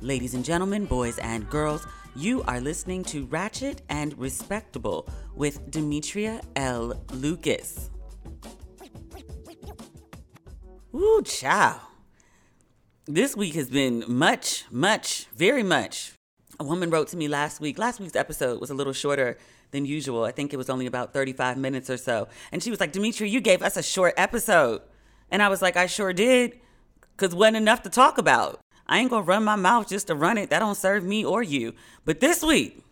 Ladies and gentlemen, boys and girls, you are listening to Ratchet and Respectable with Demetria L. Lucas. Ooh, chow. This week has been much, much, very much. A woman wrote to me last week. Last week's episode was a little shorter than usual. I think it was only about 35 minutes or so. And she was like, Demetria, you gave us a short episode. And I was like, I sure did, because wasn't enough to talk about. I ain't gonna run my mouth just to run it. That don't serve me or you. But this week,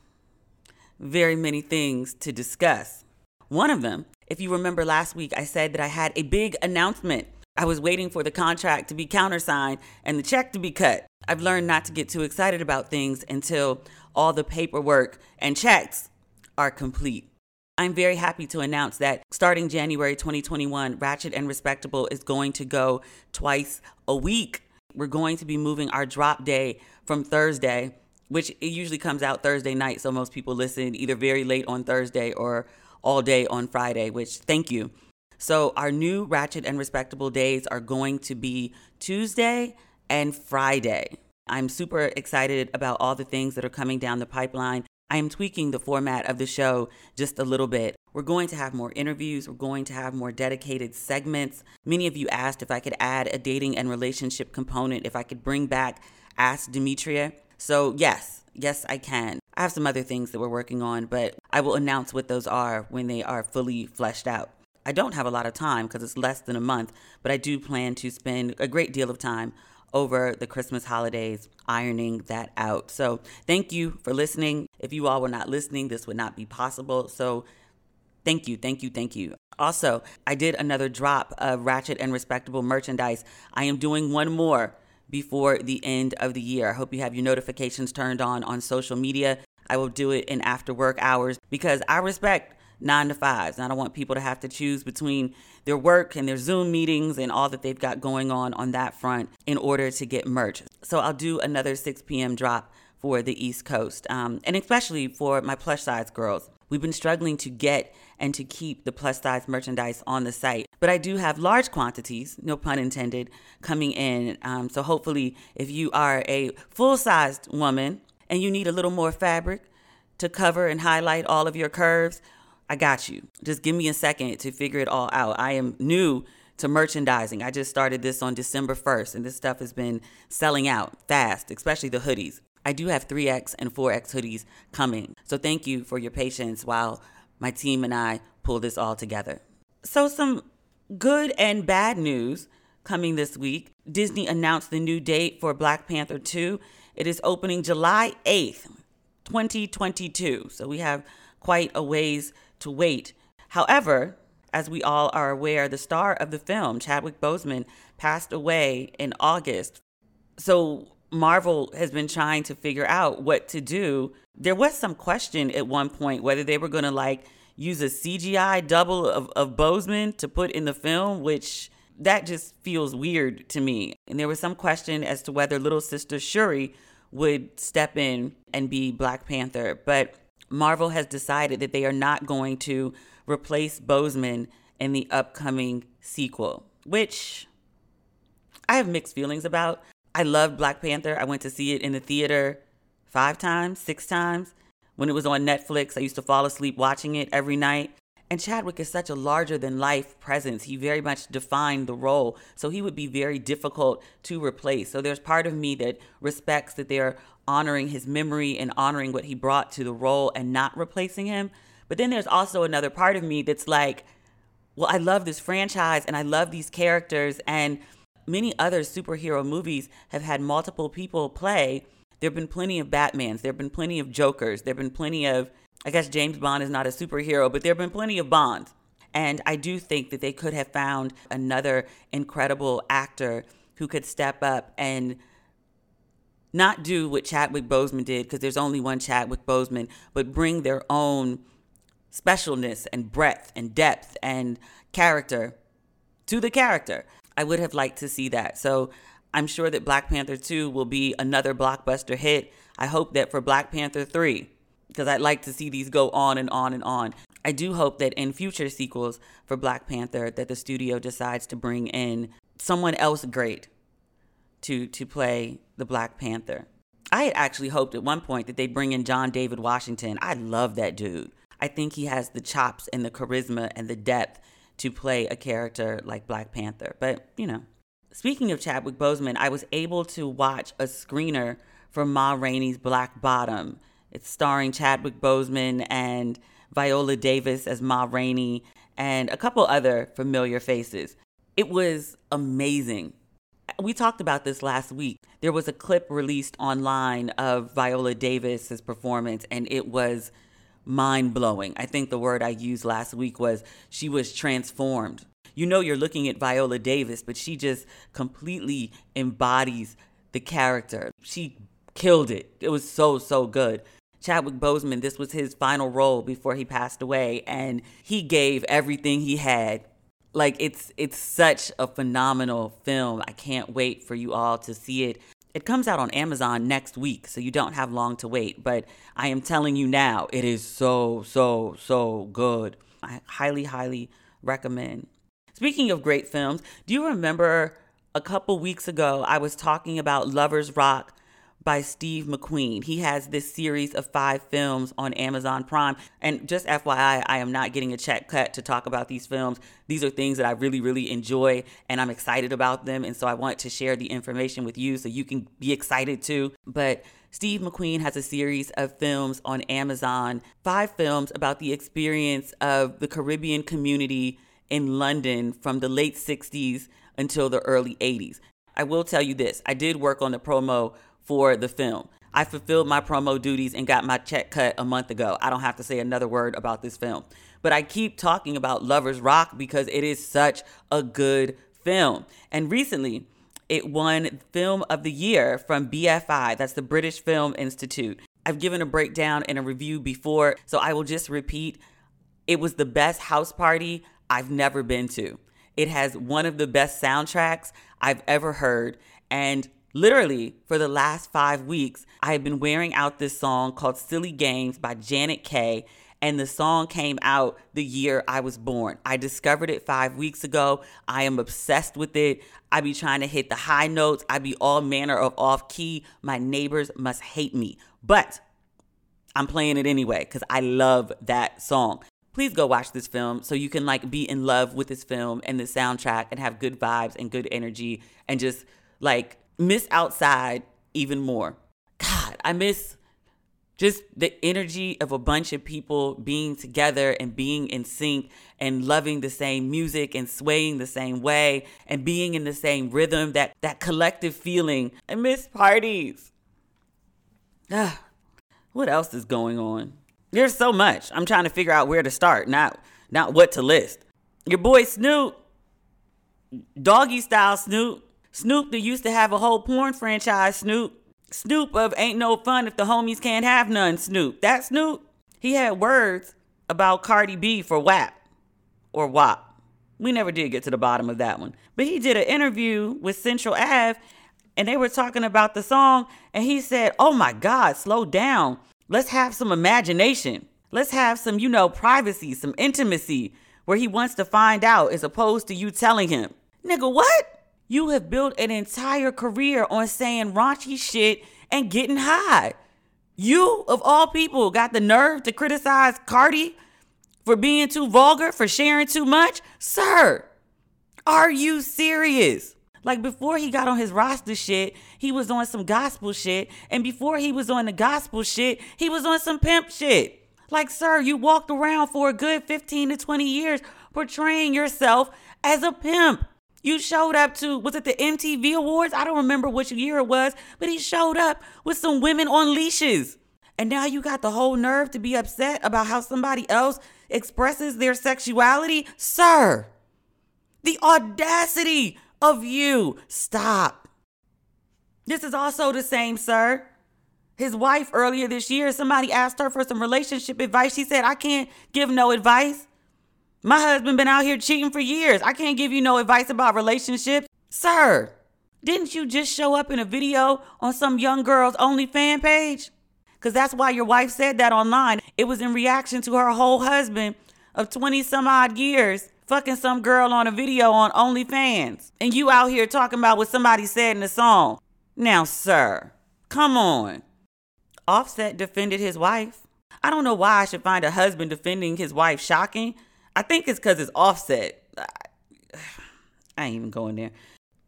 very many things to discuss. One of them, if you remember last week, I said that I had a big announcement. I was waiting for the contract to be countersigned and the check to be cut. I've learned not to get too excited about things until all the paperwork and checks are complete. I'm very happy to announce that starting January 2021, Ratchet and Respectable is going to go twice a week we're going to be moving our drop day from Thursday, which it usually comes out Thursday night. So most people listen either very late on Thursday or all day on Friday, which thank you. So our new Ratchet and Respectable days are going to be Tuesday and Friday. I'm super excited about all the things that are coming down the pipeline. I am tweaking the format of the show just a little bit. We're going to have more interviews. We're going to have more dedicated segments. Many of you asked if I could add a dating and relationship component, if I could bring back Ask Demetria. So, yes, yes, I can. I have some other things that we're working on, but I will announce what those are when they are fully fleshed out. I don't have a lot of time because it's less than a month, but I do plan to spend a great deal of time over the Christmas holidays ironing that out. So, thank you for listening. If you all were not listening, this would not be possible. So, thank you, thank you, thank you. Also, I did another drop of Ratchet and Respectable merchandise. I am doing one more before the end of the year. I hope you have your notifications turned on on social media. I will do it in after work hours because I respect nine to fives. And I don't want people to have to choose between their work and their Zoom meetings and all that they've got going on on that front in order to get merch. So I'll do another 6 p.m. drop for the East Coast, um, and especially for my plush size girls. We've been struggling to get and to keep the plus size merchandise on the site, but I do have large quantities, no pun intended, coming in. Um, so hopefully, if you are a full sized woman and you need a little more fabric to cover and highlight all of your curves, I got you. Just give me a second to figure it all out. I am new to merchandising. I just started this on December 1st, and this stuff has been selling out fast, especially the hoodies. I do have 3X and 4X hoodies coming. So thank you for your patience while my team and I pull this all together. So, some good and bad news coming this week. Disney announced the new date for Black Panther 2. It is opening July 8th, 2022. So, we have quite a ways to wait. However, as we all are aware, the star of the film, Chadwick Boseman, passed away in August. So Marvel has been trying to figure out what to do. There was some question at one point whether they were going to like use a CGI double of, of Boseman to put in the film, which that just feels weird to me. And there was some question as to whether little sister Shuri would step in and be Black Panther. But Marvel has decided that they are not going to replace Boseman in the upcoming sequel, which I have mixed feelings about. I love Black Panther. I went to see it in the theater five times, six times. When it was on Netflix, I used to fall asleep watching it every night. And Chadwick is such a larger than life presence. He very much defined the role. So he would be very difficult to replace. So there's part of me that respects that they're honoring his memory and honoring what he brought to the role and not replacing him. But then there's also another part of me that's like, well, I love this franchise and I love these characters. And many other superhero movies have had multiple people play. There have been plenty of Batmans, there have been plenty of Jokers, there have been plenty of I guess James Bond is not a superhero, but there have been plenty of Bonds. And I do think that they could have found another incredible actor who could step up and not do what Chadwick Boseman did, because there's only one Chadwick Boseman, but bring their own specialness and breadth and depth and character to the character. I would have liked to see that. So I'm sure that Black Panther 2 will be another blockbuster hit. I hope that for Black Panther 3, because I'd like to see these go on and on and on. I do hope that in future sequels for Black Panther that the studio decides to bring in someone else great to to play the Black Panther. I had actually hoped at one point that they'd bring in John David Washington. I love that dude. I think he has the chops and the charisma and the depth to play a character like Black Panther. But, you know, speaking of Chadwick Boseman, I was able to watch a screener for Ma Rainey's Black Bottom. It's starring Chadwick Boseman and Viola Davis as Ma Rainey and a couple other familiar faces. It was amazing. We talked about this last week. There was a clip released online of Viola Davis's performance, and it was mind blowing. I think the word I used last week was she was transformed. You know, you're looking at Viola Davis, but she just completely embodies the character. She killed it. It was so, so good. Chadwick Boseman, this was his final role before he passed away, and he gave everything he had. Like it's it's such a phenomenal film. I can't wait for you all to see it. It comes out on Amazon next week, so you don't have long to wait. But I am telling you now, it is so, so, so good. I highly, highly recommend. Speaking of great films, do you remember a couple weeks ago I was talking about Lovers Rock by Steve McQueen. He has this series of five films on Amazon Prime. And just FYI, I am not getting a check cut to talk about these films. These are things that I really, really enjoy and I'm excited about them. And so I want to share the information with you so you can be excited too. But Steve McQueen has a series of films on Amazon, five films about the experience of the Caribbean community in London from the late 60s until the early 80s. I will tell you this I did work on the promo for the film. I fulfilled my promo duties and got my check cut a month ago. I don't have to say another word about this film. But I keep talking about Lovers Rock because it is such a good film. And recently, it won Film of the Year from BFI, that's the British Film Institute. I've given a breakdown and a review before, so I will just repeat. It was the best house party I've never been to. It has one of the best soundtracks I've ever heard, and Literally, for the last five weeks, I have been wearing out this song called Silly Games by Janet Kay. And the song came out the year I was born. I discovered it five weeks ago. I am obsessed with it. I be trying to hit the high notes. I be all manner of off key. My neighbors must hate me. But I'm playing it anyway because I love that song. Please go watch this film so you can like be in love with this film and the soundtrack and have good vibes and good energy and just like miss outside even more. God, I miss just the energy of a bunch of people being together and being in sync and loving the same music and swaying the same way and being in the same rhythm that that collective feeling. I miss parties. Ah, what else is going on? There's so much. I'm trying to figure out where to start not not what to list. Your boy snoop doggy style snoop Snoop that used to have a whole porn franchise, Snoop. Snoop of Ain't No Fun If the Homies Can't Have None, Snoop. That Snoop, he had words about Cardi B for WAP or WAP. We never did get to the bottom of that one. But he did an interview with Central Ave and they were talking about the song and he said, Oh my God, slow down. Let's have some imagination. Let's have some, you know, privacy, some intimacy where he wants to find out as opposed to you telling him. Nigga, what? You have built an entire career on saying raunchy shit and getting high. You, of all people, got the nerve to criticize Cardi for being too vulgar, for sharing too much? Sir, are you serious? Like before he got on his roster shit, he was on some gospel shit. And before he was on the gospel shit, he was on some pimp shit. Like, sir, you walked around for a good 15 to 20 years portraying yourself as a pimp. You showed up to, was it the MTV Awards? I don't remember which year it was, but he showed up with some women on leashes. And now you got the whole nerve to be upset about how somebody else expresses their sexuality? Sir, the audacity of you. Stop. This is also the same, sir. His wife earlier this year, somebody asked her for some relationship advice. She said, I can't give no advice. My husband been out here cheating for years. I can't give you no advice about relationships. Sir, didn't you just show up in a video on some young girl's OnlyFans page? Because that's why your wife said that online. It was in reaction to her whole husband of 20 some odd years fucking some girl on a video on OnlyFans. And you out here talking about what somebody said in the song. Now, sir, come on. Offset defended his wife. I don't know why I should find a husband defending his wife shocking. I think it's because it's Offset. I ain't even going there.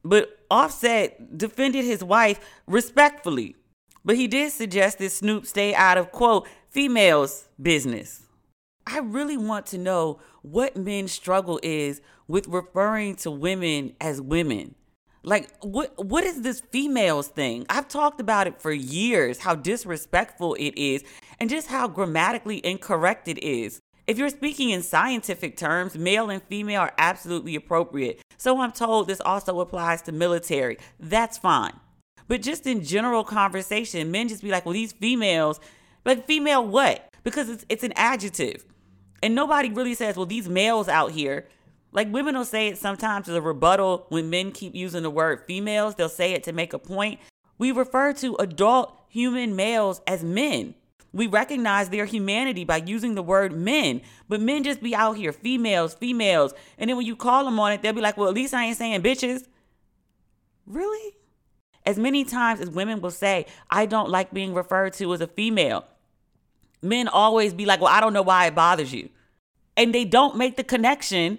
But Offset defended his wife respectfully. But he did suggest that Snoop stay out of, quote, females' business. I really want to know what men's struggle is with referring to women as women. Like what what is this females thing? I've talked about it for years how disrespectful it is and just how grammatically incorrect it is. If you're speaking in scientific terms, male and female are absolutely appropriate. So I'm told this also applies to military. That's fine. But just in general conversation, men just be like, well, these females, like female what? Because it's, it's an adjective. And nobody really says, well, these males out here, like women will say it sometimes as a rebuttal when men keep using the word females, they'll say it to make a point. We refer to adult human males as men. We recognize their humanity by using the word men, but men just be out here, females, females. And then when you call them on it, they'll be like, well, at least I ain't saying bitches. Really? As many times as women will say, I don't like being referred to as a female, men always be like, well, I don't know why it bothers you. And they don't make the connection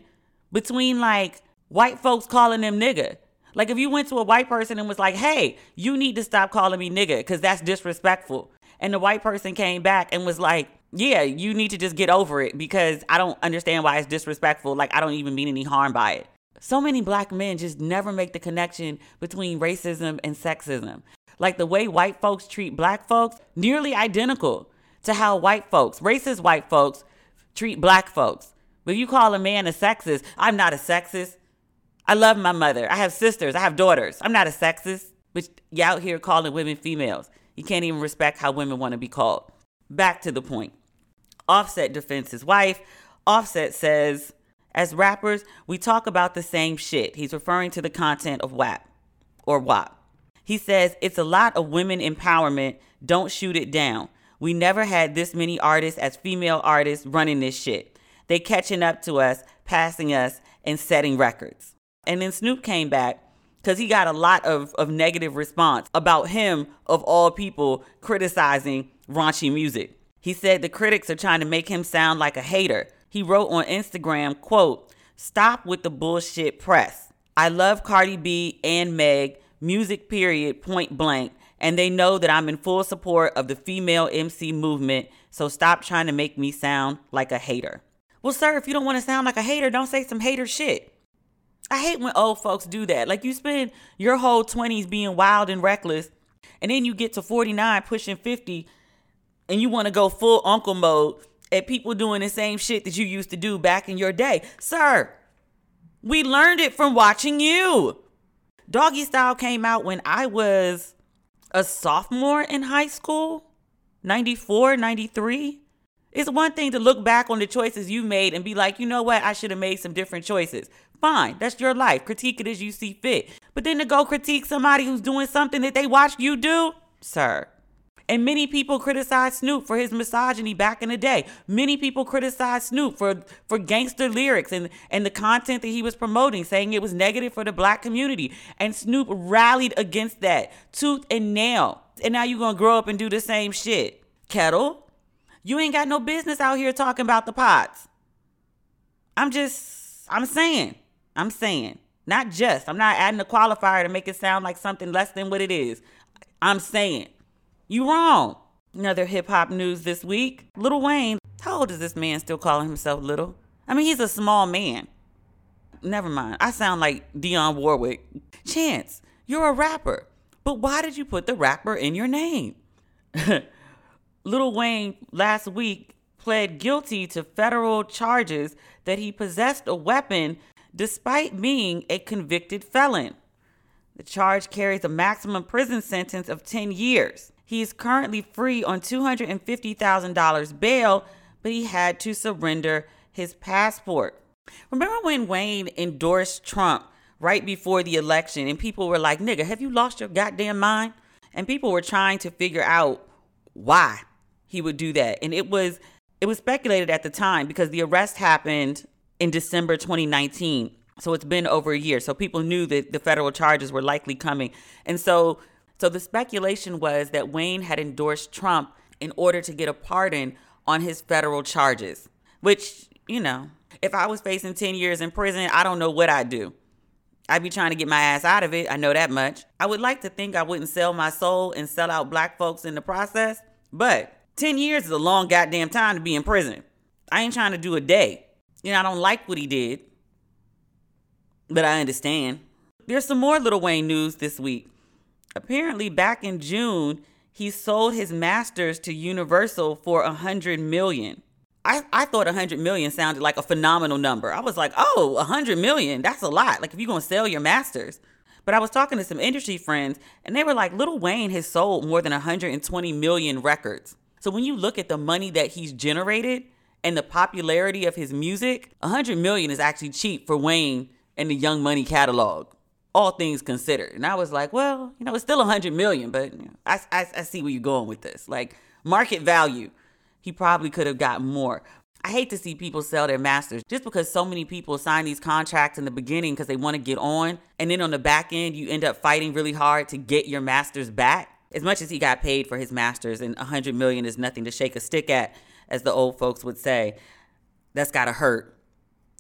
between like white folks calling them nigga. Like if you went to a white person and was like, hey, you need to stop calling me nigga because that's disrespectful. And the white person came back and was like, yeah, you need to just get over it because I don't understand why it's disrespectful. Like I don't even mean any harm by it. So many black men just never make the connection between racism and sexism. Like the way white folks treat black folks, nearly identical to how white folks, racist white folks, treat black folks. But you call a man a sexist, I'm not a sexist. I love my mother. I have sisters. I have daughters. I'm not a sexist. But you out here calling women females. You can't even respect how women want to be called. Back to the point. Offset defends his wife. Offset says, as rappers, we talk about the same shit. He's referring to the content of WAP or WAP. He says, it's a lot of women empowerment. Don't shoot it down. We never had this many artists as female artists running this shit. They catching up to us, passing us, and setting records. And then Snoop came back because he got a lot of, of negative response about him, of all people, criticizing raunchy music. He said the critics are trying to make him sound like a hater. He wrote on Instagram, quote, stop with the bullshit press. I love Cardi B and Meg, music period, point blank, and they know that I'm in full support of the female MC movement, so stop trying to make me sound like a hater. Well, sir, if you don't want to sound like a hater, don't say some hater shit. I hate when old folks do that. Like you spend your whole 20s being wild and reckless, and then you get to 49, pushing 50, and you want to go full uncle mode at people doing the same shit that you used to do back in your day. Sir, we learned it from watching you. Doggy Style came out when I was a sophomore in high school, 94, 93. It's one thing to look back on the choices you made and be like, you know what, I should have made some different choices. Fine, that's your life. Critique it as you see fit. But then to go critique somebody who's doing something that they watched you do, sir. And many people criticize Snoop for his misogyny back in the day. Many people criticize Snoop for, for gangster lyrics and, and the content that he was promoting, saying it was negative for the black community. And Snoop rallied against that, tooth and nail. And now you're going to grow up and do the same shit. Kettle, you ain't got no business out here talking about the pots. I'm just, I'm saying, I'm saying, not just, I'm not adding a qualifier to make it sound like something less than what it is. I'm saying, you wrong. Another hip hop news this week. Little Wayne, how old is this man still calling himself little? I mean, he's a small man. Never mind. I sound like Dionne Warwick. Chance, you're a rapper. But why did you put the rapper in your name? Little Wayne last week pled guilty to federal charges that he possessed a weapon despite being a convicted felon. The charge carries a maximum prison sentence of 10 years. He is currently free on $250,000 bail, but he had to surrender his passport. Remember when Wayne endorsed Trump right before the election and people were like, nigga, have you lost your goddamn mind? And people were trying to figure out why he would do that. And it was it was speculated at the time because the arrest happened in December 2019. So it's been over a year. So people knew that the federal charges were likely coming. And so so the speculation was that Wayne had endorsed Trump in order to get a pardon on his federal charges, which, you know, if I was facing 10 years in prison, I don't know what I'd do. I'd be trying to get my ass out of it. I know that much. I would like to think I wouldn't sell my soul and sell out black folks in the process, but 10 years is a long goddamn time to be in prison. I ain't trying to do a day. You know, I don't like what he did, but I understand. There's some more Lil Wayne news this week. Apparently, back in June, he sold his masters to Universal for a hundred million. I, I thought a hundred million sounded like a phenomenal number. I was like, oh, a hundred million, that's a lot. Like if you're gonna sell your masters. But I was talking to some industry friends, and they were like, Little Wayne has sold more than 120 million records. So when you look at the money that he's generated and the popularity of his music, 100 million is actually cheap for Wayne and the Young Money catalog, all things considered. And I was like, well, you know, it's still 100 million, but I, I, I see where you're going with this. Like market value, he probably could have got more. I hate to see people sell their masters just because so many people sign these contracts in the beginning because they want to get on. And then on the back end, you end up fighting really hard to get your masters back. As much as he got paid for his masters, and 100 million is nothing to shake a stick at, as the old folks would say, that's got to hurt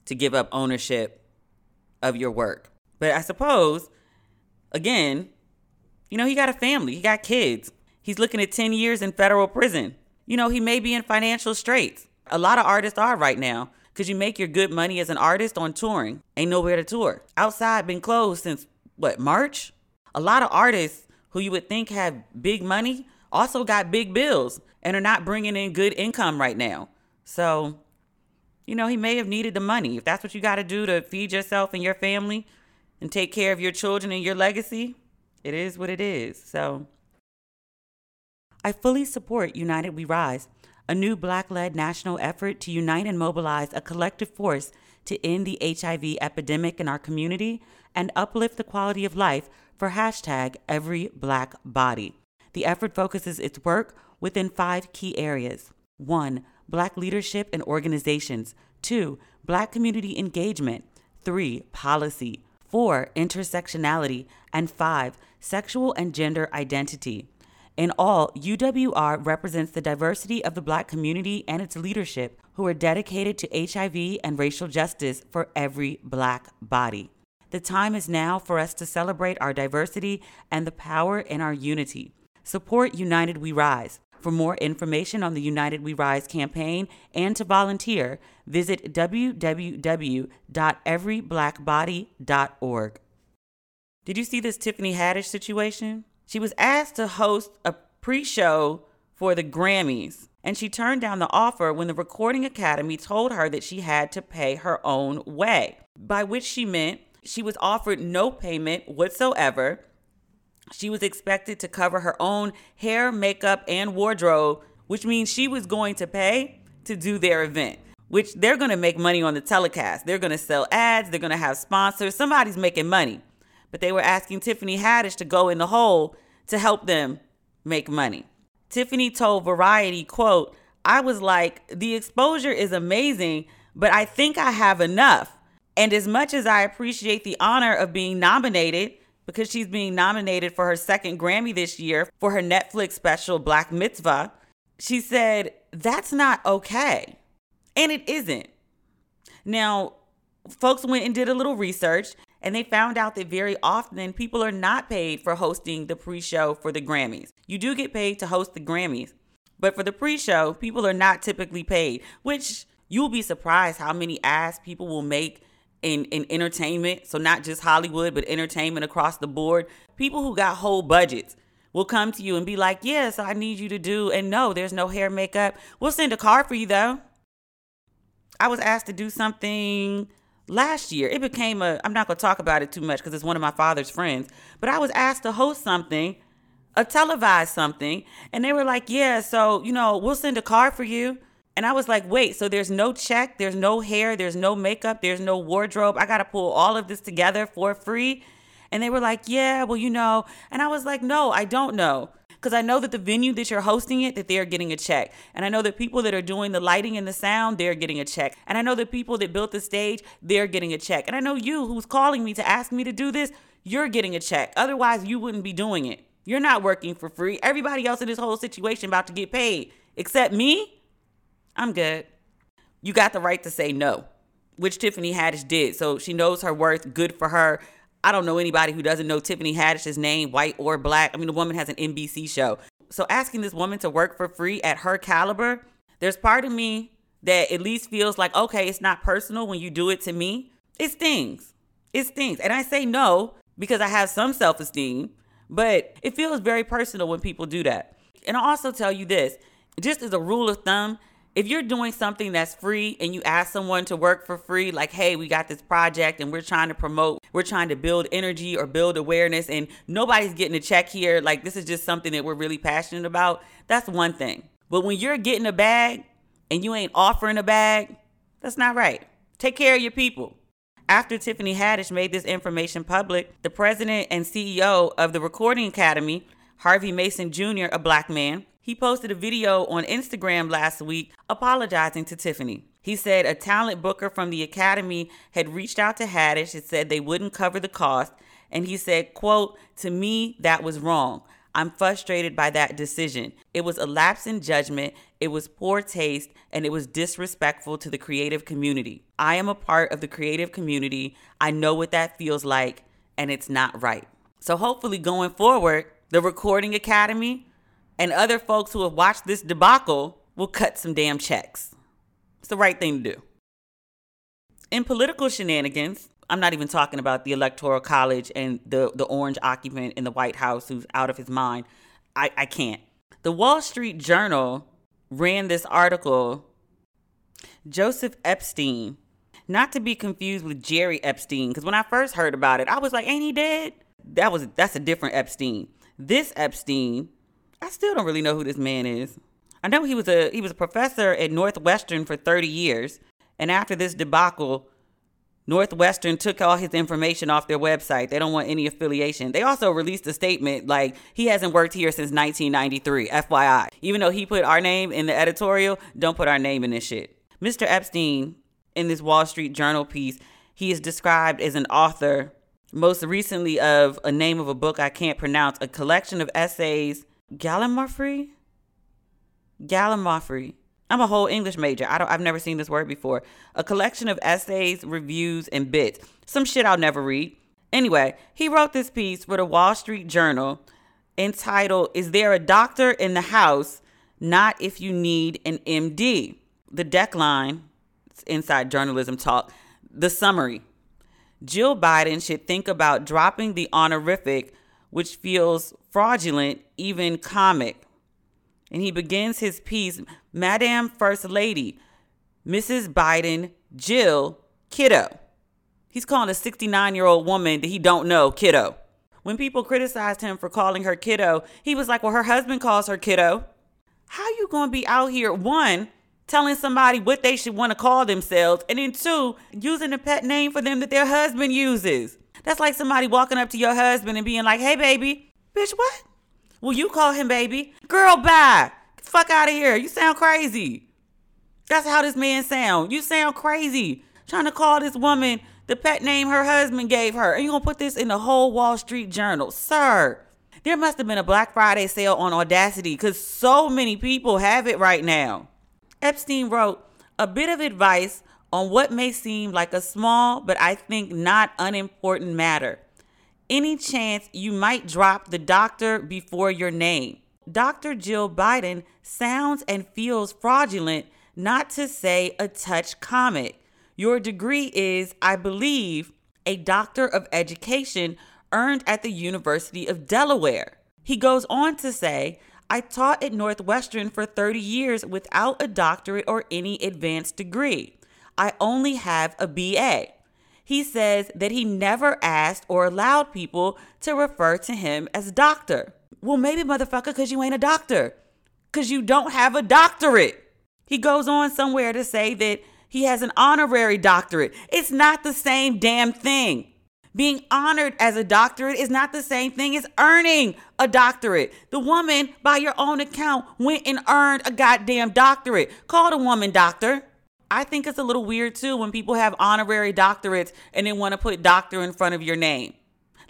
to give up ownership of your work. But I suppose, again, you know, he got a family, he got kids. He's looking at 10 years in federal prison. You know, he may be in financial straits. A lot of artists are right now because you make your good money as an artist on touring. Ain't nowhere to tour. Outside been closed since what, March? A lot of artists who you would think have big money also got big bills and are not bringing in good income right now. So, you know, he may have needed the money. If that's what you got to do to feed yourself and your family and take care of your children and your legacy, it is what it is. So, I fully support United We Rise a new Black led national effort to unite and mobilize a collective force to end the HIV epidemic in our community and uplift the quality of life for hashtag every black body. The effort focuses its work within five key areas 1. Black leadership and organizations, 2. Black community engagement, 3. Policy, 4. Intersectionality, and 5. Sexual and gender identity. In all, UWR represents the diversity of the Black community and its leadership who are dedicated to HIV and racial justice for every Black body. The time is now for us to celebrate our diversity and the power in our unity. Support United We Rise. For more information on the United We Rise campaign and to volunteer, visit www.everyblackbody.org. Did you see this Tiffany Haddish situation? She was asked to host a pre show for the Grammys, and she turned down the offer when the Recording Academy told her that she had to pay her own way, by which she meant she was offered no payment whatsoever. She was expected to cover her own hair, makeup, and wardrobe, which means she was going to pay to do their event, which they're going to make money on the telecast. They're going to sell ads, they're going to have sponsors. Somebody's making money but they were asking Tiffany Haddish to go in the hole to help them make money. Tiffany told Variety, quote, I was like, the exposure is amazing, but I think I have enough. And as much as I appreciate the honor of being nominated, because she's being nominated for her second Grammy this year for her Netflix special Black Mitzvah, she said, that's not okay. And it isn't. Now, folks went and did a little research and they found out that very often people are not paid for hosting the pre show for the Grammys. You do get paid to host the Grammys, but for the pre show, people are not typically paid, which you'll be surprised how many ass people will make in, in entertainment. So, not just Hollywood, but entertainment across the board. People who got whole budgets will come to you and be like, Yes, I need you to do. And no, there's no hair, makeup. We'll send a car for you though. I was asked to do something last year it became a i'm not going to talk about it too much because it's one of my father's friends but i was asked to host something a televised something and they were like yeah so you know we'll send a car for you and i was like wait so there's no check there's no hair there's no makeup there's no wardrobe i gotta pull all of this together for free and they were like yeah well you know and i was like no i don't know because I know that the venue that you're hosting it, that they're getting a check. And I know that people that are doing the lighting and the sound, they're getting a check. And I know the people that built the stage, they're getting a check. And I know you who's calling me to ask me to do this, you're getting a check. Otherwise, you wouldn't be doing it. You're not working for free. Everybody else in this whole situation about to get paid, except me. I'm good. You got the right to say no, which Tiffany Haddish did. So she knows her worth. Good for her. I don't know anybody who doesn't know Tiffany Haddish's name, white or black. I mean, the woman has an NBC show. So asking this woman to work for free at her caliber, there's part of me that at least feels like, okay, it's not personal when you do it to me. It stings. It stings. And I say no because I have some self esteem, but it feels very personal when people do that. And I'll also tell you this just as a rule of thumb, if you're doing something that's free and you ask someone to work for free, like, hey, we got this project and we're trying to promote, we're trying to build energy or build awareness, and nobody's getting a check here, like, this is just something that we're really passionate about, that's one thing. But when you're getting a bag and you ain't offering a bag, that's not right. Take care of your people. After Tiffany Haddish made this information public, the president and CEO of the Recording Academy, Harvey Mason Jr., a black man, he posted a video on Instagram last week apologizing to Tiffany. He said a talent booker from the Academy had reached out to Haddish and said they wouldn't cover the cost. And he said, quote, to me, that was wrong. I'm frustrated by that decision. It was a lapse in judgment, it was poor taste, and it was disrespectful to the creative community. I am a part of the creative community. I know what that feels like, and it's not right. So hopefully, going forward, the Recording Academy and other folks who have watched this debacle will cut some damn checks. It's the right thing to do. In political shenanigans, I'm not even talking about the Electoral College and the, the orange occupant in the White House who's out of his mind. I, I can't. The Wall Street Journal ran this article Joseph Epstein, not to be confused with Jeffrey Epstein, because when I first heard about it, I was like, ain't he dead? That was that's a different Epstein. This Epstein I still don't really know who this man is. I know he was a he was a professor at Northwestern for 30 years, and after this debacle, Northwestern took all his information off their website. They don't want any affiliation. They also released a statement like he hasn't worked here since 1993, FYI. Even though he put our name in the editorial, don't put our name in this shit. Mr. Epstein, in this Wall Street Journal piece, he is described as an author, most recently of a name of a book I can't pronounce, a collection of essays Gallimaufry? Gallimaufry. I'm a whole English major. I don't I've never seen this word before. A collection of essays, reviews, and bits. Some shit I'll never read. Anyway, he wrote this piece for the Wall Street Journal entitled Is There a Doctor in the House? Not If You Need an MD. The deckline, inside journalism talk, the summary. Jill Biden should think about dropping the honorific which feels fraudulent, even comic. And he begins his piece, Madam First Lady, Mrs. Biden, Jill, kiddo. He's calling a 69 year old woman that he don't know kiddo. When people criticized him for calling her kiddo, he was like, well, her husband calls her kiddo. How you gonna be out here, one, telling somebody what they should want to call themselves, and then two, using a pet name for them that their husband uses? That's like somebody walking up to your husband and being like, hey, baby. Bitch, what? Will you call him baby. Girl, bye. fuck out of here. You sound crazy. That's how this man sound. You sound crazy. Trying to call this woman the pet name her husband gave her. And you're gonna put this in the whole Wall Street Journal. Sir, there must have been a Black Friday sale on Audacity because so many people have it right now. Epstein wrote, a bit of advice on what may seem like a small but I think not unimportant matter. Any chance you might drop the doctor before your name. Dr. Jill Biden sounds and feels fraudulent, not to say a touch comic. Your degree is, I believe, a doctor of education earned at the University of Delaware. He goes on to say, I taught at Northwestern for 30 years without a doctorate or any advanced degree. I only have a BA. He says that he never asked or allowed people to refer to him as doctor. Well, maybe, motherfucker, because you ain't a doctor, because you don't have a doctorate. He goes on somewhere to say that he has an honorary doctorate. It's not the same damn thing. Being honored as a doctorate is not the same thing as earning a doctorate. The woman, by your own account, went and earned a goddamn doctorate. Call the woman doctor. I think it's a little weird too when people have honorary doctorates and they want to put doctor in front of your name.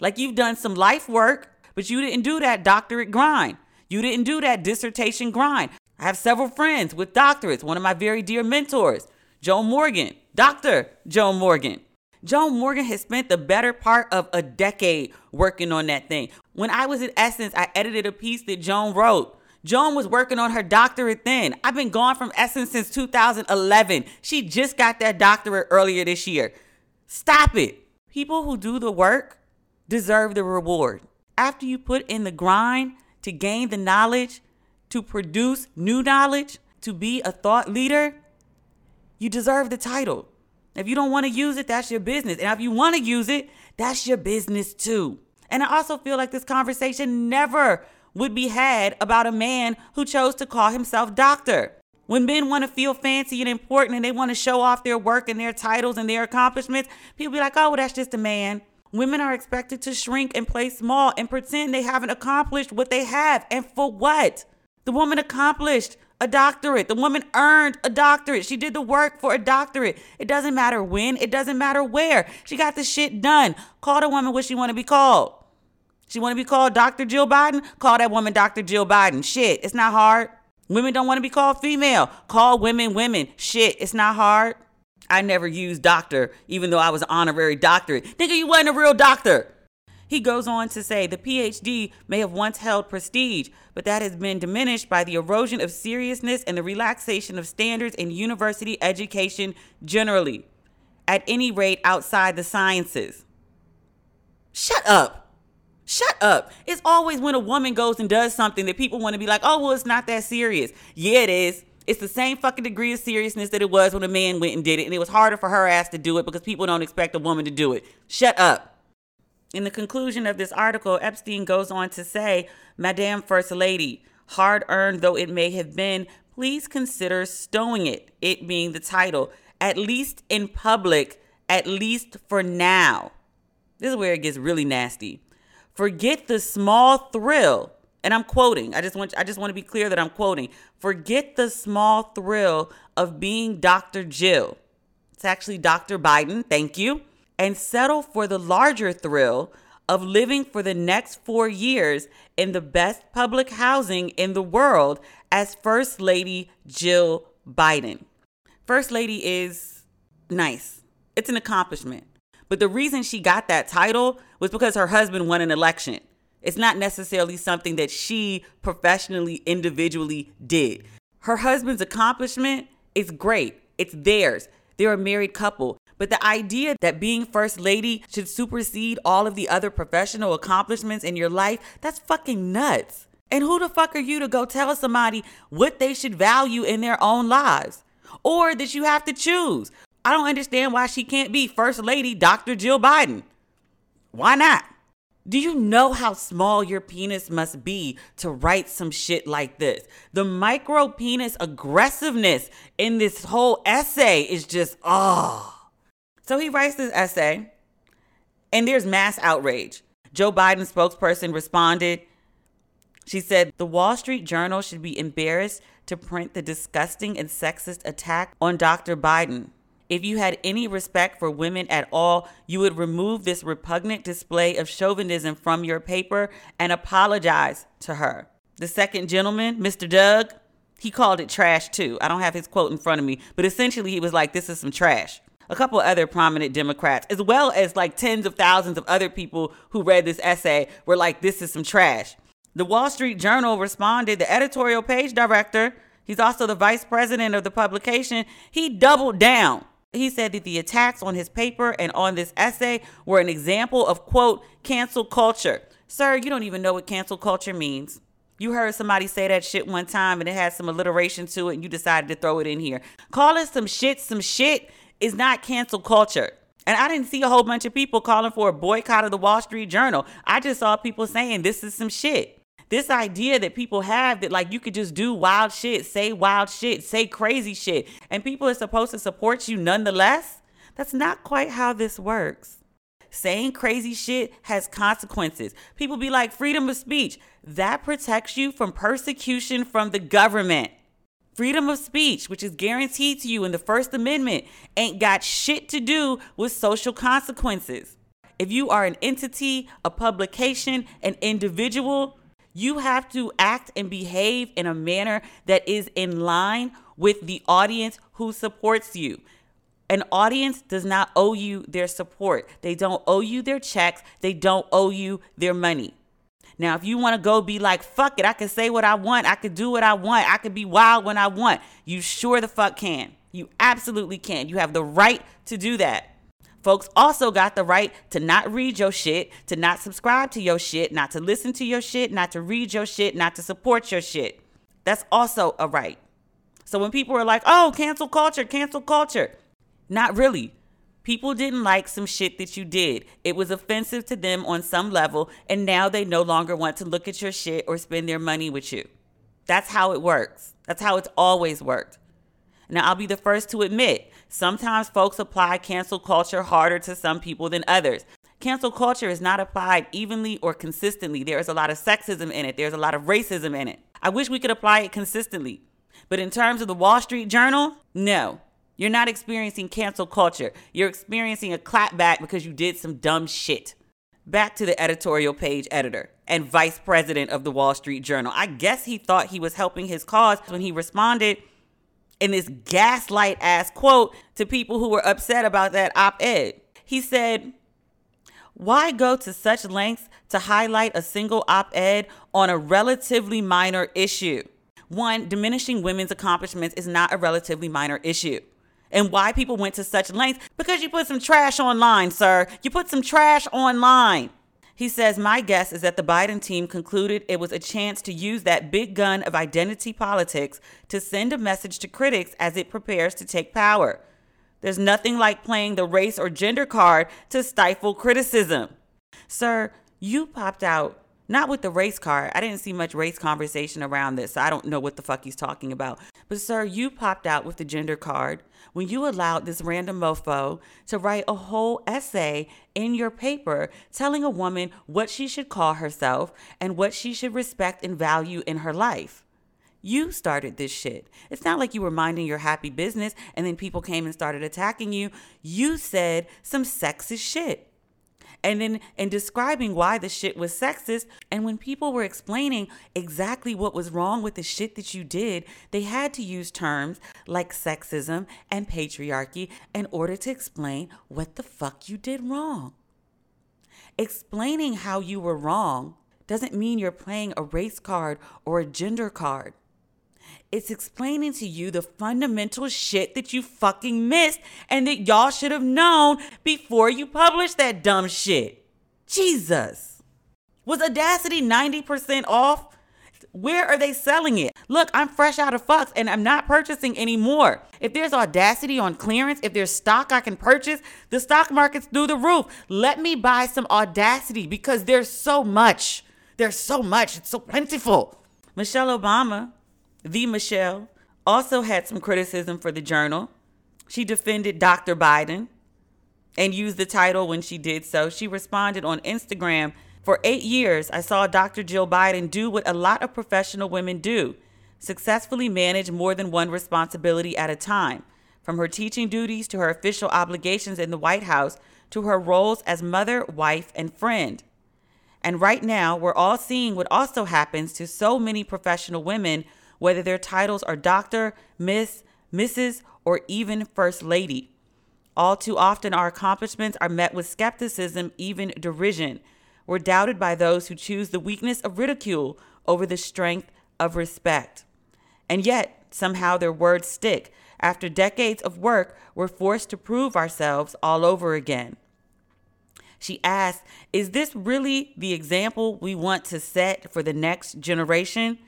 Like you've done some life work, but you didn't do that doctorate grind. You didn't do that dissertation grind. I have several friends with doctorates. One of my very dear mentors, Joan Morgan, Dr. Joan Morgan. Joan Morgan has spent the better part of a decade working on that thing. When I was at Essence, I edited a piece that Joan wrote. Joan was working on her doctorate then. I've been gone from Essence since 2011. She just got that doctorate earlier this year. Stop it. People who do the work deserve the reward. After you put in the grind to gain the knowledge, to produce new knowledge, to be a thought leader, you deserve the title. If you don't want to use it, that's your business. And if you want to use it, that's your business too. And I also feel like this conversation never would be had about a man who chose to call himself doctor. When men want to feel fancy and important and they want to show off their work and their titles and their accomplishments, people be like, oh, well, that's just a man. Women are expected to shrink and play small and pretend they haven't accomplished what they have. And for what? The woman accomplished a doctorate. The woman earned a doctorate. She did the work for a doctorate. It doesn't matter when, it doesn't matter where. She got the shit done. Call the woman what she want to be called. She want to be called Dr. Jill Biden? Call that woman Dr. Jill Biden. Shit, it's not hard. Women don't want to be called female. Call women women. Shit, it's not hard. I never used doctor, even though I was an honorary doctorate. Nigga, you wasn't a real doctor. He goes on to say the PhD may have once held prestige, but that has been diminished by the erosion of seriousness and the relaxation of standards in university education generally, at any rate outside the sciences. Shut up. Shut up. It's always when a woman goes and does something that people want to be like, oh, well, it's not that serious. Yeah, it is. It's the same fucking degree of seriousness that it was when a man went and did it. And it was harder for her ass to do it because people don't expect a woman to do it. Shut up. In the conclusion of this article, Epstein goes on to say, Madame First Lady, hard earned though it may have been, please consider stowing it, it being the title, at least in public, at least for now. This is where it gets really nasty. Forget the small thrill, and I'm quoting. I just want I just want to be clear that I'm quoting. Forget the small thrill of being Dr. Jill. It's actually Dr. Biden. Thank you and settle for the larger thrill of living for the next four years in the best public housing in the world as First Lady Jill Biden. First Lady is nice, it's an accomplishment. But the reason she got that title was because her husband won an election. It's not necessarily something that she professionally, individually did. Her husband's accomplishment is great, it's theirs. They're a married couple. But the idea that being first lady should supersede all of the other professional accomplishments in your life, that's fucking nuts. And who the fuck are you to go tell somebody what they should value in their own lives? Or that you have to choose. I don't understand why she can't be First Lady Dr. Jill Biden. Why not? Do you know how small your penis must be to write some shit like this? The micro penis aggressiveness in this whole essay is just, oh. So he writes this essay, and there's mass outrage. Joe Biden's spokesperson responded. She said, The Wall Street Journal should be embarrassed to print the disgusting and sexist attack on Dr. Biden. If you had any respect for women at all, you would remove this repugnant display of chauvinism from your paper and apologize to her. The second gentleman, Mr. Doug, he called it trash too. I don't have his quote in front of me, but essentially he was like, This is some trash a couple other prominent Democrats, as well as like tens of thousands of other people who read this essay, were like, this is some trash. The Wall Street Journal responded, the editorial page director, he's also the vice president of the publication, he doubled down. He said that the attacks on his paper and on this essay were an example of, quote, cancel culture. Sir, you don't even know what cancel culture means. You heard somebody say that shit one time and it had some alliteration to it and you decided to throw it in here. Call it some shit, some shit is not cancel culture. And I didn't see a whole bunch of people calling for a boycott of the Wall Street Journal. I just saw people saying this is some shit. This idea that people have that like you could just do wild shit, say wild shit, say crazy shit, and people are supposed to support you nonetheless. That's not quite how this works. saying crazy shit has consequences. People be like, freedom of speech. That protects you from persecution from the government. Freedom of speech, which is guaranteed to you in the First Amendment, ain't got shit to do with social consequences. If you are an entity, a publication, an individual, you have to act and behave in a manner that is in line with the audience who supports you. An audience does not owe you their support. They don't owe you their checks. They don't owe you their money. Now, if you want to go be like, fuck it, I can say what I want. I can do what I want. I can be wild when I want. You sure the fuck can. You absolutely can. You have the right to do that. Folks also got the right to not read your shit, to not subscribe to your shit, not to listen to your shit, not to read your shit, not to support your shit. That's also a right. So when people are like, oh, cancel culture, cancel culture, not really. People didn't like some shit that you did. It was offensive to them on some level, and now they no longer want to look at your shit or spend their money with you. That's how it works. That's how it's always worked. Now, I'll be the first to admit, sometimes folks apply cancel culture harder to some people than others. Cancel culture is not applied evenly or consistently. There is a lot of sexism in it, there's a lot of racism in it. I wish we could apply it consistently. But in terms of the Wall Street Journal, no. You're not experiencing cancel culture. You're experiencing a clapback because you did some dumb shit. Back to the editorial page editor and vice president of the Wall Street Journal. I guess he thought he was helping his cause when he responded in this gaslight ass quote to people who were upset about that op ed. He said, Why go to such lengths to highlight a single op ed on a relatively minor issue? One, diminishing women's accomplishments is not a relatively minor issue. And why people went to such lengths? Because you put some trash online, sir. You put some trash online. He says, My guess is that the Biden team concluded it was a chance to use that big gun of identity politics to send a message to critics as it prepares to take power. There's nothing like playing the race or gender card to stifle criticism. Sir, you popped out not with the race card. I didn't see much race conversation around this, so I don't know what the fuck he's talking about. But, sir, you popped out with the gender card when you allowed this random mofo to write a whole essay in your paper telling a woman what she should call herself and what she should respect and value in her life. You started this shit. It's not like you were minding your happy business and then people came and started attacking you. You said some sexist shit and then in describing why the shit was sexist and when people were explaining exactly what was wrong with the shit that you did they had to use terms like sexism and patriarchy in order to explain what the fuck you did wrong. Explaining how you were wrong doesn't mean you're playing a race card or a gender card it's explaining to you the fundamental shit that you fucking missed and that y'all should have known before you published that dumb shit. Jesus. Was Audacity 90% off? Where are they selling it? Look, I'm fresh out of Fox and I'm not purchasing anymore. If there's Audacity on clearance, if there's stock I can purchase, the stock market's through the roof. Let me buy some Audacity because there's so much. There's so much. It's so plentiful. Michelle Obama the Michelle, also had some criticism for the journal. She defended Dr. Biden and used the title when she did so. She responded on Instagram For eight years, I saw Dr. Jill Biden do what a lot of professional women do successfully manage more than one responsibility at a time, from her teaching duties to her official obligations in the White House to her roles as mother, wife, and friend. And right now, we're all seeing what also happens to so many professional women whether their titles are doctor, miss, Mrs., or even first lady. All too often, our accomplishments are met with skepticism, even derision. We're doubted by those who choose the weakness of ridicule over the strength of respect. And yet, somehow their words stick. After decades of work, we're forced to prove ourselves all over again. She asked, Is this really the example we want to set for the next generation?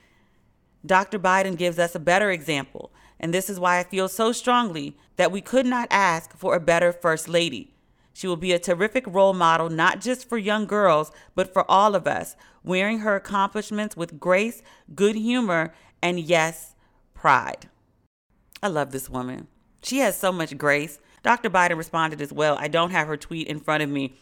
Dr. Biden gives us a better example, and this is why I feel so strongly that we could not ask for a better First Lady. She will be a terrific role model, not just for young girls, but for all of us, wearing her accomplishments with grace, good humor, and yes, pride. I love this woman. She has so much grace. Dr. Biden responded as well. I don't have her tweet in front of me,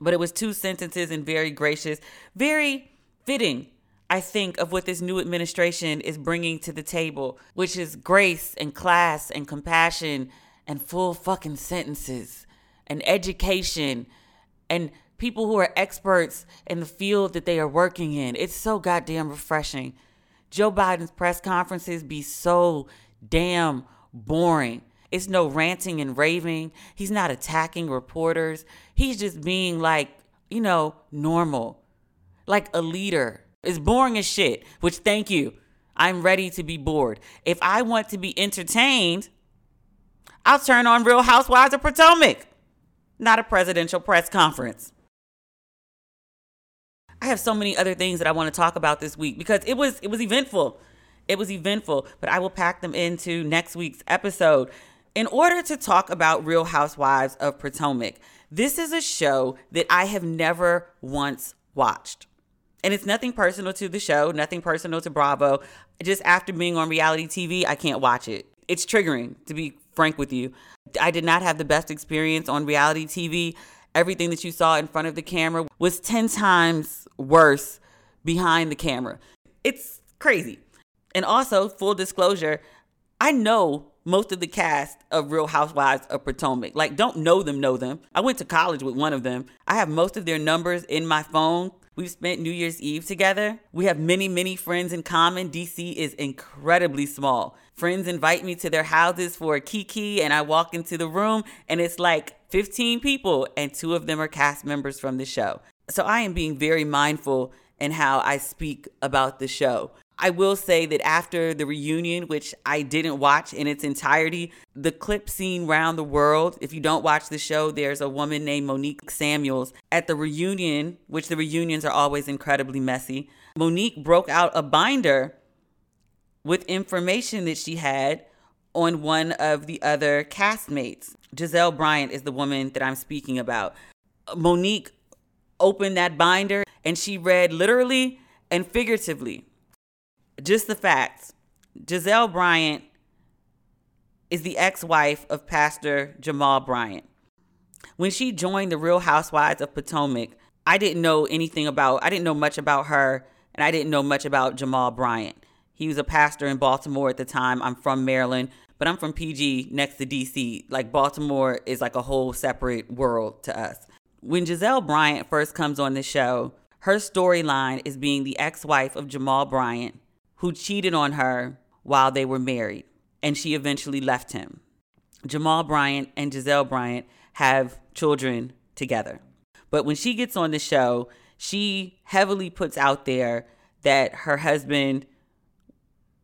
But it was two sentences and very gracious, very fitting, I think, of what this new administration is bringing to the table, which is grace and class and compassion and full fucking sentences and education and people who are experts in the field that they are working in. It's so goddamn refreshing. Joe Biden's press conferences be so damn boring. It's no ranting and raving. He's not attacking reporters. He's just being like, you know, normal, like a leader. It's boring as shit, which thank you. I'm ready to be bored. If I want to be entertained, I'll turn on Real Housewives of Potomac, not a presidential press conference. I have so many other things that I want to talk about this week because it was it was eventful. It was eventful, but I will pack them into next week's episode. In order to talk about Real Housewives of Potomac, this is a show that I have never once watched. And it's nothing personal to the show, nothing personal to Bravo. Just after being on reality TV, I can't watch it. It's triggering, to be frank with you. I did not have the best experience on reality TV. Everything that you saw in front of the camera was 10 times worse behind the camera. It's crazy. And also, full disclosure, I know most of the cast of Real Housewives of Potomac. Like, don't know them, know them. I went to college with one of them. I have most of their numbers in my phone. We've spent New Year's Eve together. We have many, many friends in common. DC is incredibly small. Friends invite me to their houses for a kiki, and I walk into the room, and it's like 15 people, and two of them are cast members from the show. So I am being very mindful in how I speak about the show. I will say that after the reunion, which I didn't watch in its entirety, the clip seen around the world, if you don't watch the show, there's a woman named Monique Samuels at the reunion, which the reunions are always incredibly messy. Monique broke out a binder with information that she had on one of the other castmates. Gizelle Bryant is the woman that I'm speaking about. Monique opened that binder and she read literally and figuratively just the facts. Gizelle Bryant is the ex wife of Pastor Jamal Bryant. When she joined the Real Housewives of Potomac, I didn't know anything about, I didn't know much about her, and I didn't know much about Jamal Bryant. He was a pastor in Baltimore at the time. I'm from Maryland, but I'm from PG next to DC. Like Baltimore is like a whole separate world to us. When Gizelle Bryant first comes on the show, her storyline is being the ex wife of Jamal Bryant who cheated on her while they were married, and she eventually left him. Jamal Bryant and Gizelle Bryant have children together. But when she gets on the show, she heavily puts out there that her husband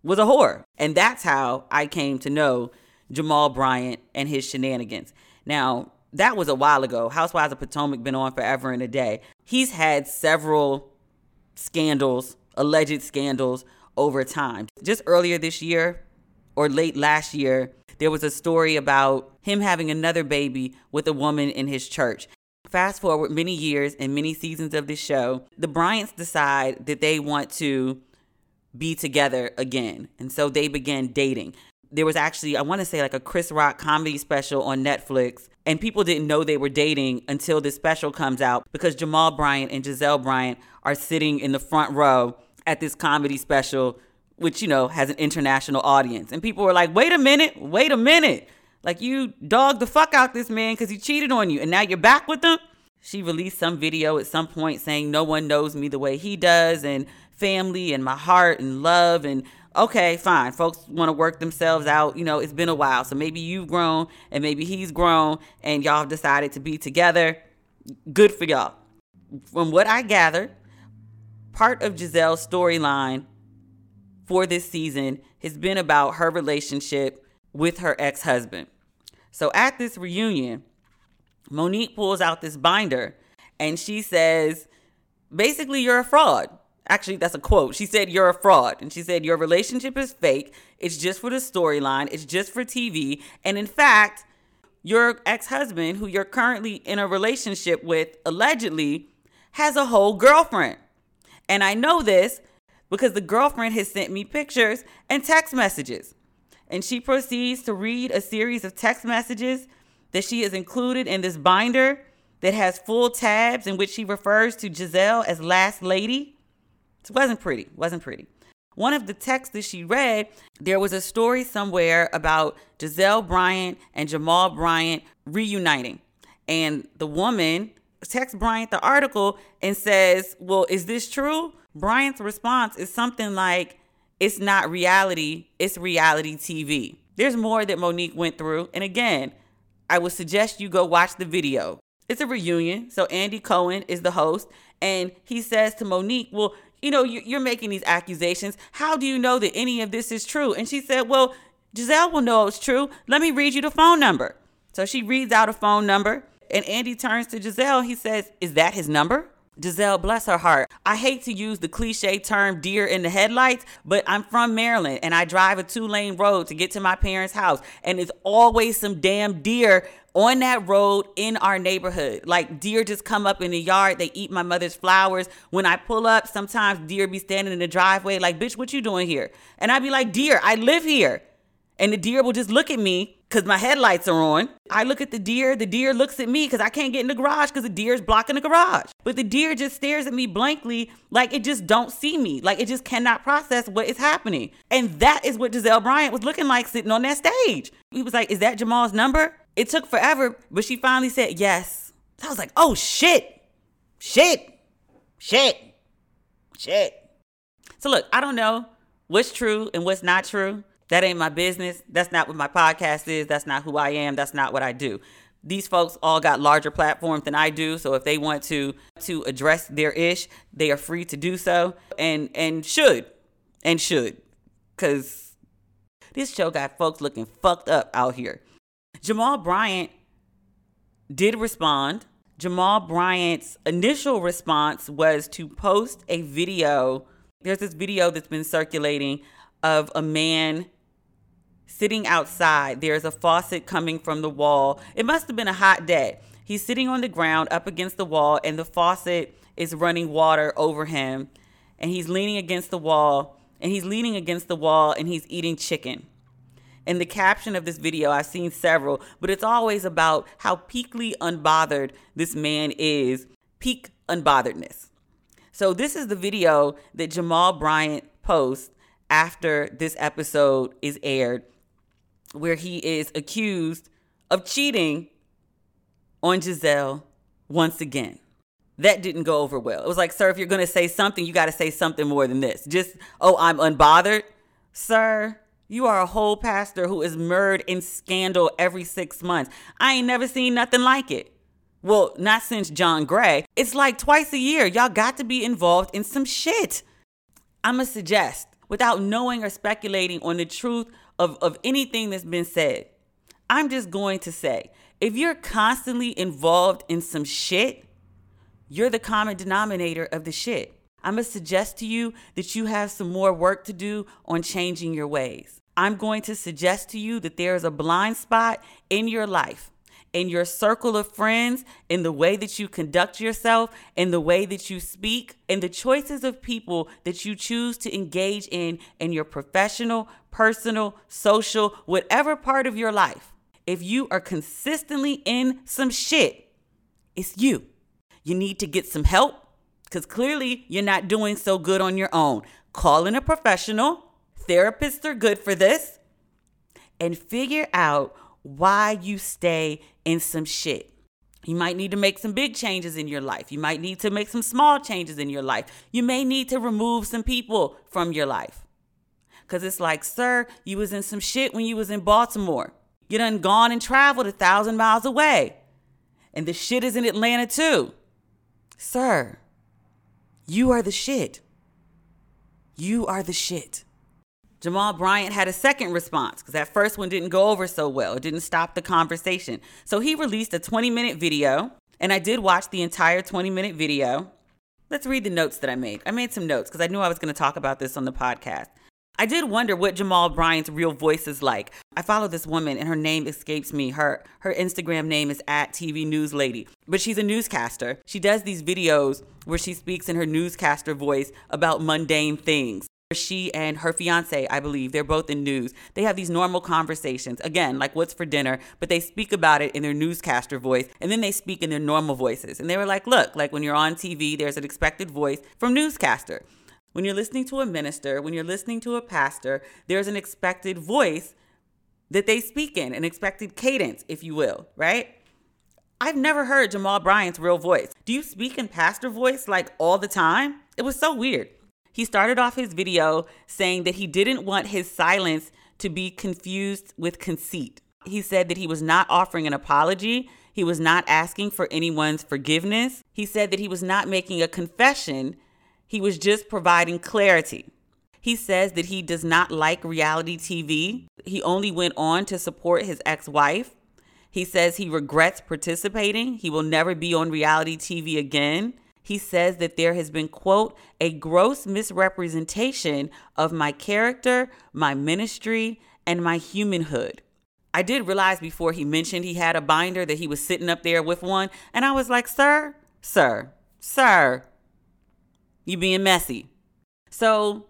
was a whore. And that's how I came to know Jamal Bryant and his shenanigans. Now, that was a while ago. Housewives of Potomac been on forever and a day. He's had several scandals, alleged scandals over time. Just earlier this year or late last year, there was a story about him having another baby with a woman in his church. Fast forward many years and many seasons of this show, the Bryants decide that they want to be together again. And so they began dating. There was actually, I want to say, like a Chris Rock comedy special on Netflix. And people didn't know they were dating until this special comes out because Jamal Bryant and Gizelle Bryant are sitting in the front row at this comedy special, which, you know, has an international audience. And people were like, wait a minute, wait a minute. Like, you dogged the fuck out this man because he cheated on you, and now you're back with him? She released some video at some point saying, No one knows me the way he does, and family, and my heart, and love. And okay, fine. Folks want to work themselves out. You know, it's been a while. So maybe you've grown, and maybe he's grown, and y'all have decided to be together. Good for y'all. From what I gathered, part of Gizelle's storyline for this season has been about her relationship with her ex husband. So at this reunion, Monique pulls out this binder and she says, basically, you're a fraud. Actually, that's a quote. She said, You're a fraud. And she said, Your relationship is fake. It's just for the storyline, it's just for TV. And in fact, your ex husband, who you're currently in a relationship with, allegedly has a whole girlfriend. And I know this because the girlfriend has sent me pictures and text messages. And she proceeds to read a series of text messages that she has included in this binder that has full tabs in which she refers to Gizelle as last lady. It wasn't pretty, wasn't pretty. One of the texts that she read, there was a story somewhere about Gizelle Bryant and Jamal Bryant reuniting. And the woman texts Bryant the article and says, Well, is this true? Bryant's response is something like, It's not reality, it's reality TV. There's more that Monique went through. And again, I would suggest you go watch the video. It's a reunion. So Andy Cohen is the host. And he says to Monique, Well, you know, you're making these accusations. How do you know that any of this is true? And she said, Well, Gizelle will know it's true. Let me read you the phone number. So she reads out a phone number. And Andy turns to Gizelle. He says, Is that his number? Gizelle, bless her heart. I hate to use the cliche term deer in the headlights, but I'm from Maryland and I drive a two lane road to get to my parents' house. And it's always some damn deer on that road in our neighborhood. Like deer just come up in the yard, they eat my mother's flowers. When I pull up, sometimes deer be standing in the driveway, like, bitch, what you doing here? And I'd be like, deer, I live here. And the deer will just look at me because my headlights are on. I look at the deer, the deer looks at me because I can't get in the garage because the deer is blocking the garage. But the deer just stares at me blankly like it just don't see me. Like it just cannot process what is happening. And that is what Gizelle Bryant was looking like sitting on that stage. He was like, is that Jamal's number? It took forever, but she finally said yes. I was like, oh shit, shit, shit, shit. So look, I don't know what's true and what's not true. That ain't my business. That's not what my podcast is. That's not who I am. That's not what I do. These folks all got larger platforms than I do, so if they want to to address their ish, they are free to do so and and should and should cuz this show got folks looking fucked up out here. Jamal Bryant did respond. Jamal Bryant's initial response was to post a video. There's this video that's been circulating of a man sitting outside. There's a faucet coming from the wall. It must have been a hot day. He's sitting on the ground up against the wall, and the faucet is running water over him. And he's leaning against the wall, and he's leaning against the wall, and he's eating chicken. In the caption of this video, I've seen several, but it's always about how peakly unbothered this man is. Peak unbotheredness. So, this is the video that Jamal Bryant posts after this episode is aired where he is accused of cheating on Gizelle once again. That didn't go over well. It was like, sir, if you're going to say something, you got to say something more than this. Just, oh, I'm unbothered. Sir, you are a whole pastor who is mired in scandal every six months. I ain't never seen nothing like it. Well, not since John Gray. It's like twice a year. Y'all got to be involved in some shit. I'm going to suggest, without knowing or speculating on the truth of, of anything that's been said. I'm just going to say if you're constantly involved in some shit, you're the common denominator of the shit. I'm going to suggest to you that you have some more work to do on changing your ways. I'm going to suggest to you that there is a blind spot in your life in your circle of friends, in the way that you conduct yourself, in the way that you speak, in the choices of people that you choose to engage in in your professional, personal, social, whatever part of your life. If you are consistently in some shit, it's you. You need to get some help because clearly you're not doing so good on your own. Call in a professional. Therapists are good for this. And figure out why you stay in some shit. You might need to make some big changes in your life. You might need to make some small changes in your life. You may need to remove some people from your life. Cause it's like, sir, you was in some shit when you was in Baltimore. You done gone and traveled a thousand miles away. And the shit is in Atlanta too. Sir, you are the shit. You are the shit. Jamal Bryant had a second response because that first one didn't go over so well. It didn't stop the conversation. So he released a 20 minute video, and I did watch the entire 20 minute video. Let's read the notes that I made. I made some notes because I knew I was going to talk about this on the podcast. I did wonder what Jamal Bryant's real voice is like. I follow this woman and her name escapes me. Her her Instagram name is at TV News Lady, but she's a newscaster. She does these videos where she speaks in her newscaster voice about mundane things. She and her fiance, I believe, they're both in news. They have these normal conversations. Again, like what's for dinner, but they speak about it in their newscaster voice and then they speak in their normal voices. And they were like, look, like when you're on TV, there's an expected voice from newscaster. When you're listening to a minister, when you're listening to a pastor, there's an expected voice that they speak in, an expected cadence, if you will, right? I've never heard Jamal Bryant's real voice. Do you speak in pastor voice like all the time? It was so weird. He started off his video saying that he didn't want his silence to be confused with conceit. He said that he was not offering an apology. He was not asking for anyone's forgiveness. He said that he was not making a confession. He was just providing clarity. He says that he does not like reality TV. He only went on to support his ex wife. He says he regrets participating. He will never be on reality TV again he says that there has been, quote, a gross misrepresentation of my character, my ministry, and my humanhood. I did realize before he mentioned he had a binder that he was sitting up there with one. And I was like, sir, sir, sir, you being messy. So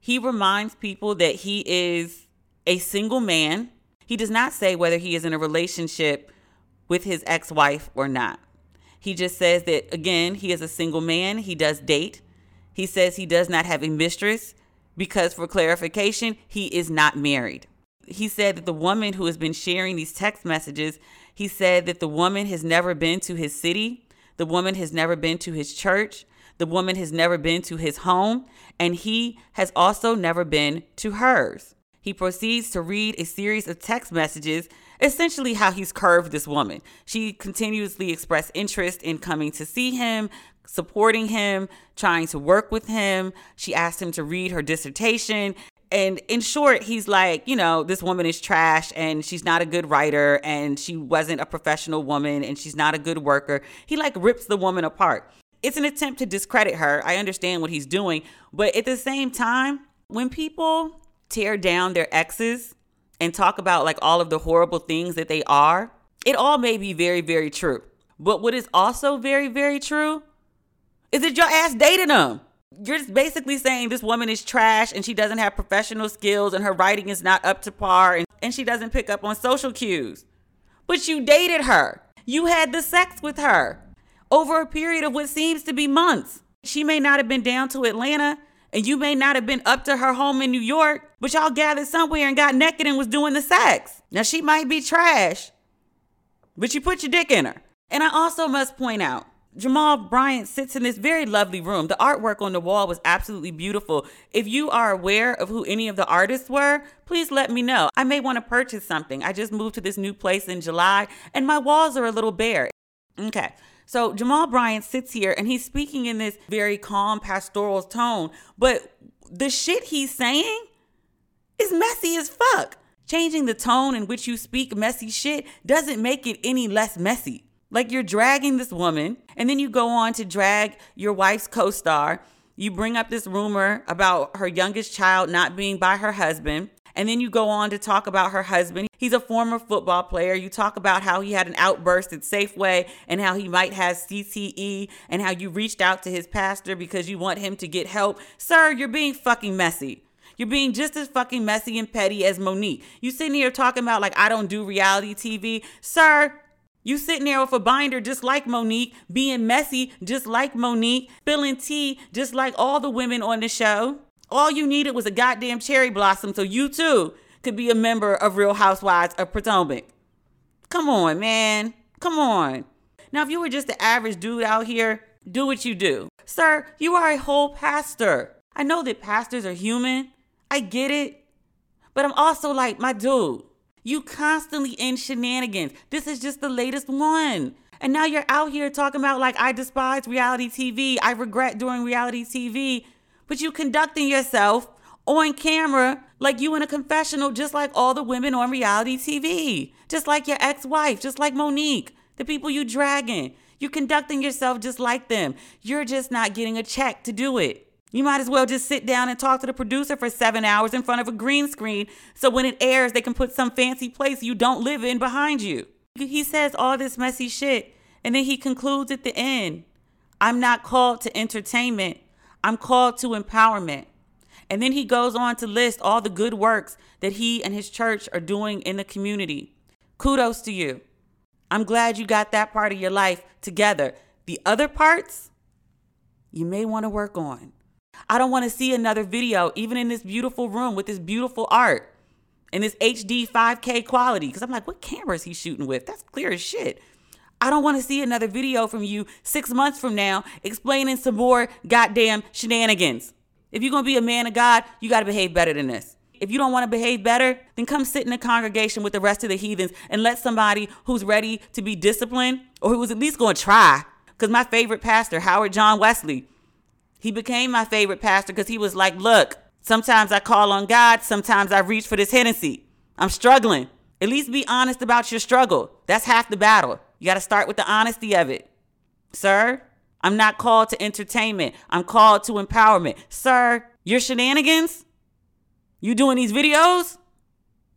he reminds people that he is a single man. He does not say whether he is in a relationship with his ex wife or not. He just says that, again, he is a single man. He does date. He says he does not have a mistress because, for clarification, he is not married. He said that the woman who has been sharing these text messages, he said that the woman has never been to his city, the woman has never been to his church, the woman has never been to his home, and he has also never been to hers. He proceeds to read a series of text messages essentially how he's curved this woman. She continuously expressed interest in coming to see him, supporting him, trying to work with him. She asked him to read her dissertation. And in short, he's like, you know, this woman is trash and she's not a good writer and she wasn't a professional woman and she's not a good worker. He like rips the woman apart. It's an attempt to discredit her. I understand what he's doing. But at the same time, when people tear down their exes, and talk about like all of the horrible things that they are, it all may be very, very true. But what is also very, very true is that your ass dated them. You're just basically saying this woman is trash and she doesn't have professional skills and her writing is not up to par and, and she doesn't pick up on social cues. But you dated her. You had the sex with her over a period of what seems to be months. She may not have been down to Atlanta and you may not have been up to her home in New York, but y'all gathered somewhere and got naked and was doing the sex. Now she might be trash, but you put your dick in her. And I also must point out, Jamal Bryant sits in this very lovely room. The artwork on the wall was absolutely beautiful. If you are aware of who any of the artists were, please let me know. I may want to purchase something. I just moved to this new place in July and my walls are a little bare. Okay. So Jamal Bryant sits here and he's speaking in this very calm pastoral tone, but the shit he's saying is messy as fuck. Changing the tone in which you speak messy shit doesn't make it any less messy. Like you're dragging this woman, and then you go on to drag your wife's co star. You bring up this rumor about her youngest child not being by her husband. And then you go on to talk about her husband. He's a former football player. You talk about how he had an outburst at Safeway and how he might have CTE and how you reached out to his pastor because you want him to get help. Sir, you're being fucking messy. You're being just as fucking messy and petty as Monique. You sitting here talking about like I don't do reality TV. Sir, you sitting there with a binder just like Monique, being messy just like Monique, spilling tea just like all the women on the show. All you needed was a goddamn cherry blossom so you too could be a member of Real Housewives of Potomac. Come on, man. Come on. Now, if you were just the average dude out here, do what you do. Sir, you are a whole pastor. I know that pastors are human. I get it. But I'm also like, my dude, you constantly in shenanigans. This is just the latest one. And now you're out here talking about like I despise reality TV. I regret doing reality TV but you conducting yourself on camera like you in a confessional, just like all the women on reality TV, just like your ex wife, just like Monique, the people you dragging. You're conducting yourself just like them. You're just not getting a check to do it. You might as well just sit down and talk to the producer for seven hours in front of a green screen so when it airs, they can put some fancy place you don't live in behind you. He says all this messy shit, and then he concludes at the end I'm not called to entertainment, I'm called to empowerment. And then he goes on to list all the good works that he and his church are doing in the community. Kudos to you. I'm glad you got that part of your life together. The other parts, you may want to work on. I don't want to see another video, even in this beautiful room with this beautiful art and this HD 5K quality. Because I'm like, what camera is he shooting with? That's clear as shit. I don't want to see another video from you six months from now explaining some more goddamn shenanigans. If you're going to be a man of God, you got to behave better than this. If you don't want to behave better, then come sit in the congregation with the rest of the heathens and let somebody who's ready to be disciplined or who was at least going to try. Because my favorite pastor, Howard John Wesley, he became my favorite pastor because he was like, look, sometimes I call on God, sometimes I reach for this Hennessy. I'm struggling. At least be honest about your struggle. That's half the battle. You got to start with the honesty of it. Sir, I'm not called to entertainment. I'm called to empowerment. Sir, your shenanigans, you doing these videos,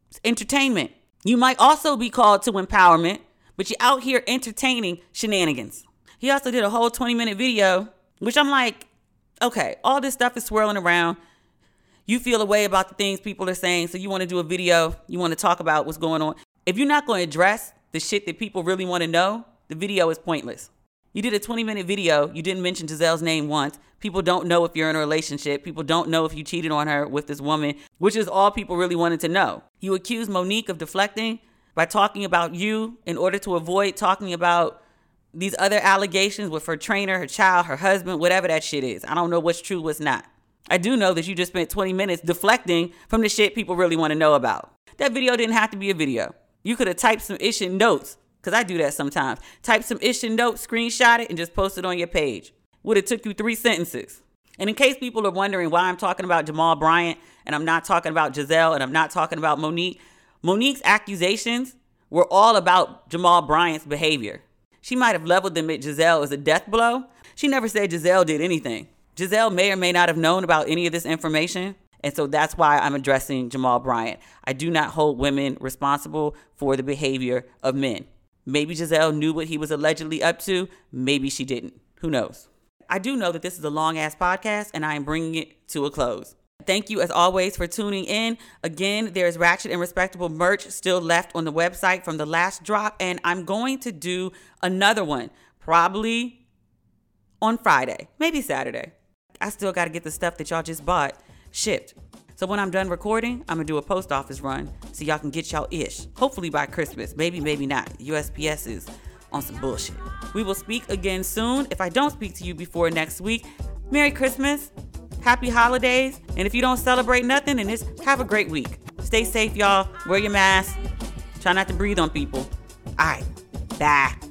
it's entertainment. You might also be called to empowerment, but you're out here entertaining shenanigans. He also did a whole 20 minute video, which I'm like, okay, all this stuff is swirling around. You feel a way about the things people are saying, so you want to do a video, you want to talk about what's going on. If you're not going to address the shit that people really want to know, the video is pointless. You did a 20 minute video, you didn't mention Gizelle's name once. People don't know if you're in a relationship. People don't know if you cheated on her with this woman, which is all people really wanted to know. You accused Monique of deflecting by talking about you in order to avoid talking about these other allegations with her trainer, her child, her husband, whatever that shit is. I don't know what's true, what's not. I do know that you just spent 20 minutes deflecting from the shit people really want to know about. That video didn't have to be a video. You could have typed some ish in notes, because I do that sometimes. Type some ish notes, screenshot it, and just post it on your page. Would have took you three sentences. And in case people are wondering why I'm talking about Jamal Bryant and I'm not talking about Gizelle and I'm not talking about Monique, Monique's accusations were all about Jamal Bryant's behavior. She might have leveled them at Gizelle as a death blow. She never said Gizelle did anything. Gizelle may or may not have known about any of this information. And so that's why I'm addressing Jamal Bryant. I do not hold women responsible for the behavior of men. Maybe Gizelle knew what he was allegedly up to. Maybe she didn't. Who knows? I do know that this is a long ass podcast and I am bringing it to a close. Thank you as always for tuning in. Again, there's Ratchet and Respectable merch still left on the website from the last drop, and I'm going to do another one probably on Friday, maybe Saturday. I still got to get the stuff that y'all just bought shipped. So when I'm done recording, I'm gonna do a post office run so y'all can get y'all ish. Hopefully by Christmas. Maybe, maybe not. USPS is on some bullshit. We will speak again soon. If I don't speak to you before next week, Merry Christmas, Happy Holidays, and if you don't celebrate nothing, then just have a great week. Stay safe, y'all. Wear your mask. Try not to breathe on people. All right. Bye.